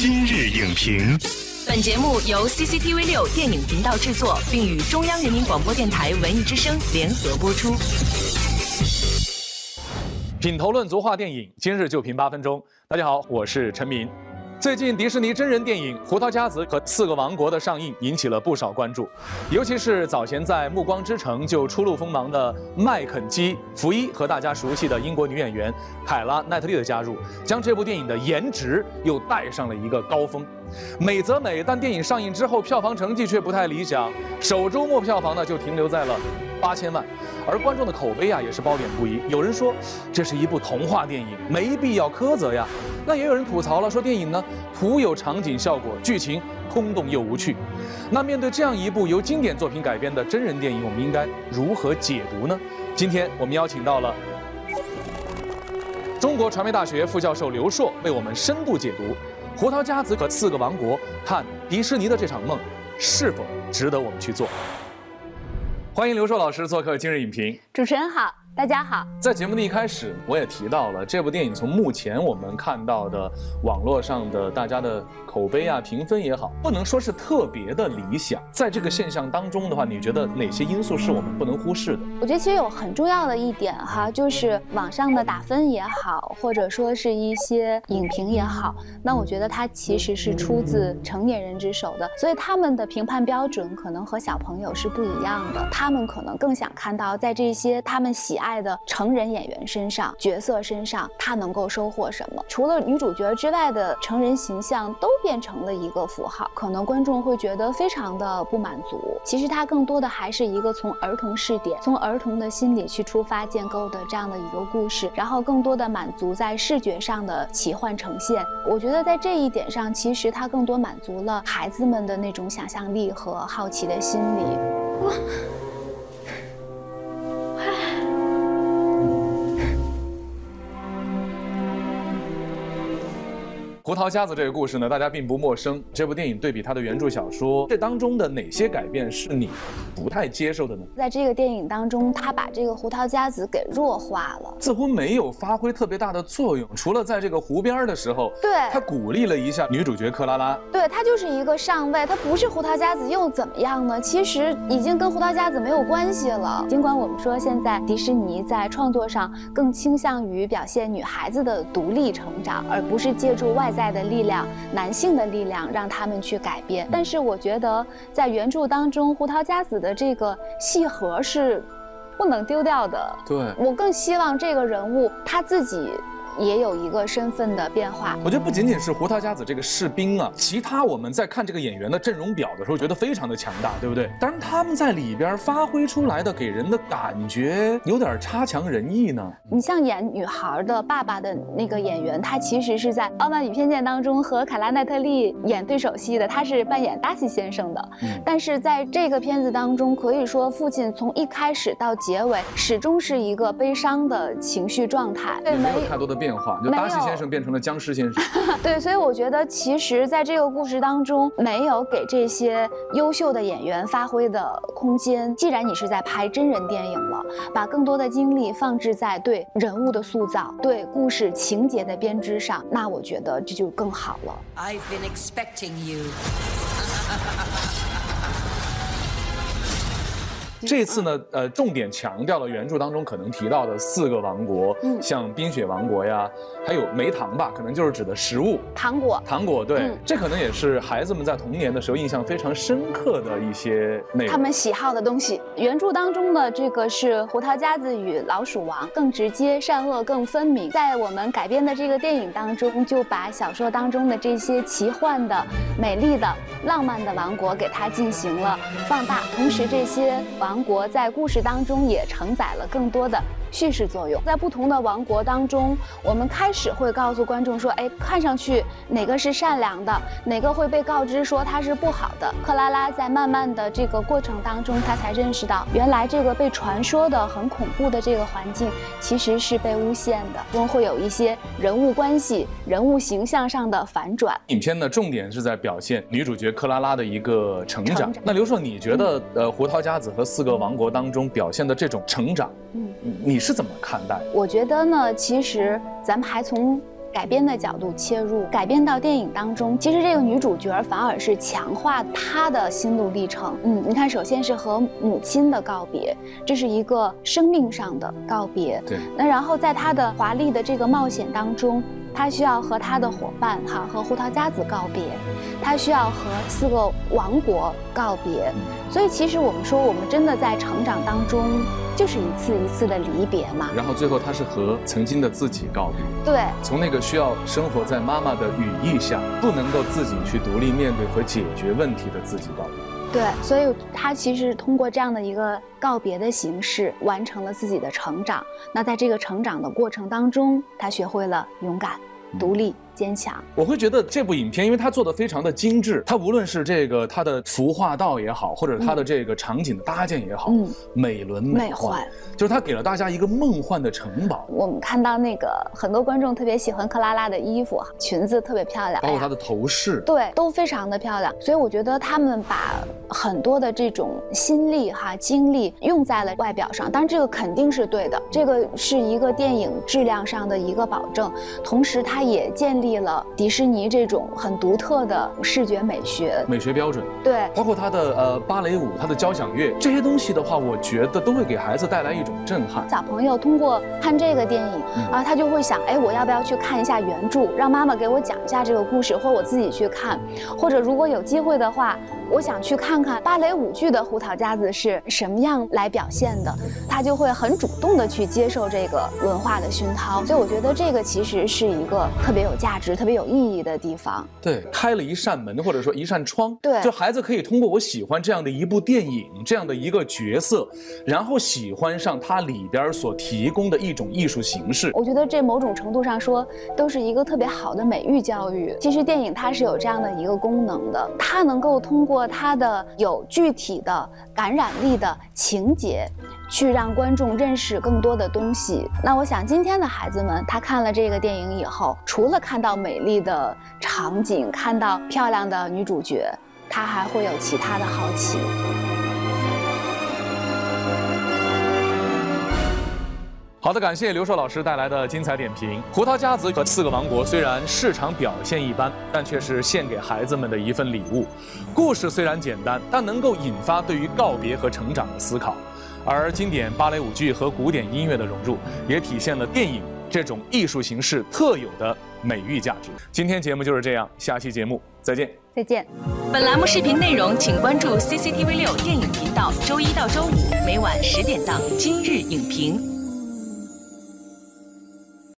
今日影评，本节目由 CCTV 六电影频道制作，并与中央人民广播电台文艺之声联合播出。品头论足话电影，今日就评八分钟。大家好，我是陈明。最近迪士尼真人电影《胡桃夹子》和《四个王国》的上映引起了不少关注，尤其是早前在《暮光之城》就初露锋芒的麦肯基·福伊和大家熟悉的英国女演员凯拉·奈特利的加入，将这部电影的颜值又带上了一个高峰。美则美，但电影上映之后票房成绩却不太理想，首周末票房呢就停留在了八千万，而观众的口碑啊也是褒贬不一。有人说这是一部童话电影，没必要苛责呀。那也有人吐槽了，说电影呢徒有场景效果，剧情空洞又无趣。那面对这样一部由经典作品改编的真人电影，我们应该如何解读呢？今天我们邀请到了中国传媒大学副教授刘硕，为我们深度解读《胡桃夹子》和《四个王国》，看迪士尼的这场梦是否值得我们去做。欢迎刘硕老师做客今日影评。主持人好。大家好，在节目的一开始，我也提到了这部电影。从目前我们看到的网络上的大家的口碑啊、评分也好，不能说是特别的理想。在这个现象当中的话，你觉得哪些因素是我们不能忽视的？我觉得其实有很重要的一点哈，就是网上的打分也好，或者说是一些影评也好，那我觉得它其实是出自成年人之手的，所以他们的评判标准可能和小朋友是不一样的。他们可能更想看到在这些他们喜爱。爱的成人演员身上，角色身上，他能够收获什么？除了女主角之外的成人形象都变成了一个符号，可能观众会觉得非常的不满足。其实它更多的还是一个从儿童视点，从儿童的心理去出发建构的这样的一个故事，然后更多的满足在视觉上的奇幻呈现。我觉得在这一点上，其实它更多满足了孩子们的那种想象力和好奇的心理。胡桃夹子这个故事呢，大家并不陌生。这部电影对比它的原著小说，这当中的哪些改变是你不太接受的呢？在这个电影当中，他把这个胡桃夹子给弱化了，似乎没有发挥特别大的作用。除了在这个湖边的时候，对他鼓励了一下女主角克拉拉，对他就是一个上位，他不是胡桃夹子又怎么样呢？其实已经跟胡桃夹子没有关系了。尽管我们说现在迪士尼在创作上更倾向于表现女孩子的独立成长，而不是借助外。在的力量，男性的力量，让他们去改变。但是我觉得，在原著当中，胡桃夹子的这个戏盒是不能丢掉的。对我更希望这个人物他自己。也有一个身份的变化。我觉得不仅仅是胡桃夹子这个士兵啊，其他我们在看这个演员的阵容表的时候，觉得非常的强大，对不对？但是他们在里边发挥出来的，给人的感觉有点差强人意呢。你像演女孩的爸爸的那个演员，他其实是在《傲慢与偏见》当中和卡拉奈特利演对手戏的，他是扮演达西先生的。但是在这个片子当中，可以说父亲从一开始到结尾，始终是一个悲伤的情绪状态，对，没有太多的变。变化，就达西先生变成了僵尸先生。对，所以我觉得其实在这个故事当中，没有给这些优秀的演员发挥的空间。既然你是在拍真人电影了，把更多的精力放置在对人物的塑造、对故事情节的编织上，那我觉得这就更好了。I've been expecting you. 这次呢，呃，重点强调了原著当中可能提到的四个王国，嗯，像冰雪王国呀，还有梅糖吧，可能就是指的食物，糖果，糖果，对，这可能也是孩子们在童年的时候印象非常深刻的一些内容，他们喜好的东西。原著当中的这个是胡桃夹子与老鼠王，更直接，善恶更分明。在我们改编的这个电影当中，就把小说当中的这些奇幻的、美丽的、浪漫的王国给它进行了放大，同时这些王。王国在故事当中也承载了更多的。叙事作用，在不同的王国当中，我们开始会告诉观众说：“哎，看上去哪个是善良的，哪个会被告知说他是不好的。”克拉拉在慢慢的这个过程当中，他才认识到，原来这个被传说的很恐怖的这个环境，其实是被诬陷的，中会有一些人物关系、人物形象上的反转。影片的，重点是在表现女主角克拉拉的一个成长。那刘硕，你觉得呃，胡桃夹子和四个王国当中表现的这种成长，嗯，你？你是怎么看待？我觉得呢，其实咱们还从改编的角度切入，改编到电影当中，其实这个女主角反而是强化她的心路历程。嗯，你看，首先是和母亲的告别，这是一个生命上的告别。对。那然后在她的华丽的这个冒险当中。她需要和她的伙伴哈和胡桃夹子告别，她需要和四个王国告别，所以其实我们说我们真的在成长当中就是一次一次的离别嘛。然后最后他是和曾经的自己告别，对，从那个需要生活在妈妈的羽翼下，不能够自己去独立面对和解决问题的自己告别。对，所以他其实通过这样的一个告别的形式，完成了自己的成长。那在这个成长的过程当中，他学会了勇敢、独立。坚强，我会觉得这部影片，因为它做的非常的精致，它无论是这个它的服化道也好，或者它的这个场景的搭建也好，嗯，美轮美奂，就是它给了大家一个梦幻的城堡。我们看到那个很多观众特别喜欢克拉拉的衣服，裙子特别漂亮，包括她的头饰，对，都非常的漂亮。所以我觉得他们把很多的这种心力哈精力用在了外表上，当然这个肯定是对的，这个是一个电影质量上的一个保证，同时它也建立。立了迪士尼这种很独特的视觉美学美学标准，对，包括他的呃芭蕾舞、他的交响乐这些东西的话，我觉得都会给孩子带来一种震撼。小朋友通过看这个电影啊，他就会想，哎，我要不要去看一下原著，让妈妈给我讲一下这个故事，或我自己去看，或者如果有机会的话。我想去看看芭蕾舞剧的胡桃夹子是什么样来表现的，他就会很主动的去接受这个文化的熏陶，所以我觉得这个其实是一个特别有价值、特别有意义的地方。对，开了一扇门或者说一扇窗，对，就孩子可以通过我喜欢这样的一部电影、这样的一个角色，然后喜欢上它里边所提供的一种艺术形式。我觉得这某种程度上说都是一个特别好的美育教育。其实电影它是有这样的一个功能的，它能够通过。他的有具体的感染力的情节，去让观众认识更多的东西。那我想，今天的孩子们，他看了这个电影以后，除了看到美丽的场景，看到漂亮的女主角，他还会有其他的好奇。好的，感谢刘硕老师带来的精彩点评。《胡桃夹子》和《四个王国》虽然市场表现一般，但却是献给孩子们的一份礼物。故事虽然简单，但能够引发对于告别和成长的思考。而经典芭蕾舞剧和古典音乐的融入，也体现了电影这种艺术形式特有的美育价值。今天节目就是这样，下期节目再见。再见。本栏目视频内容，请关注 CCTV 六电影频道，周一到周五每晚十点档《今日影评》。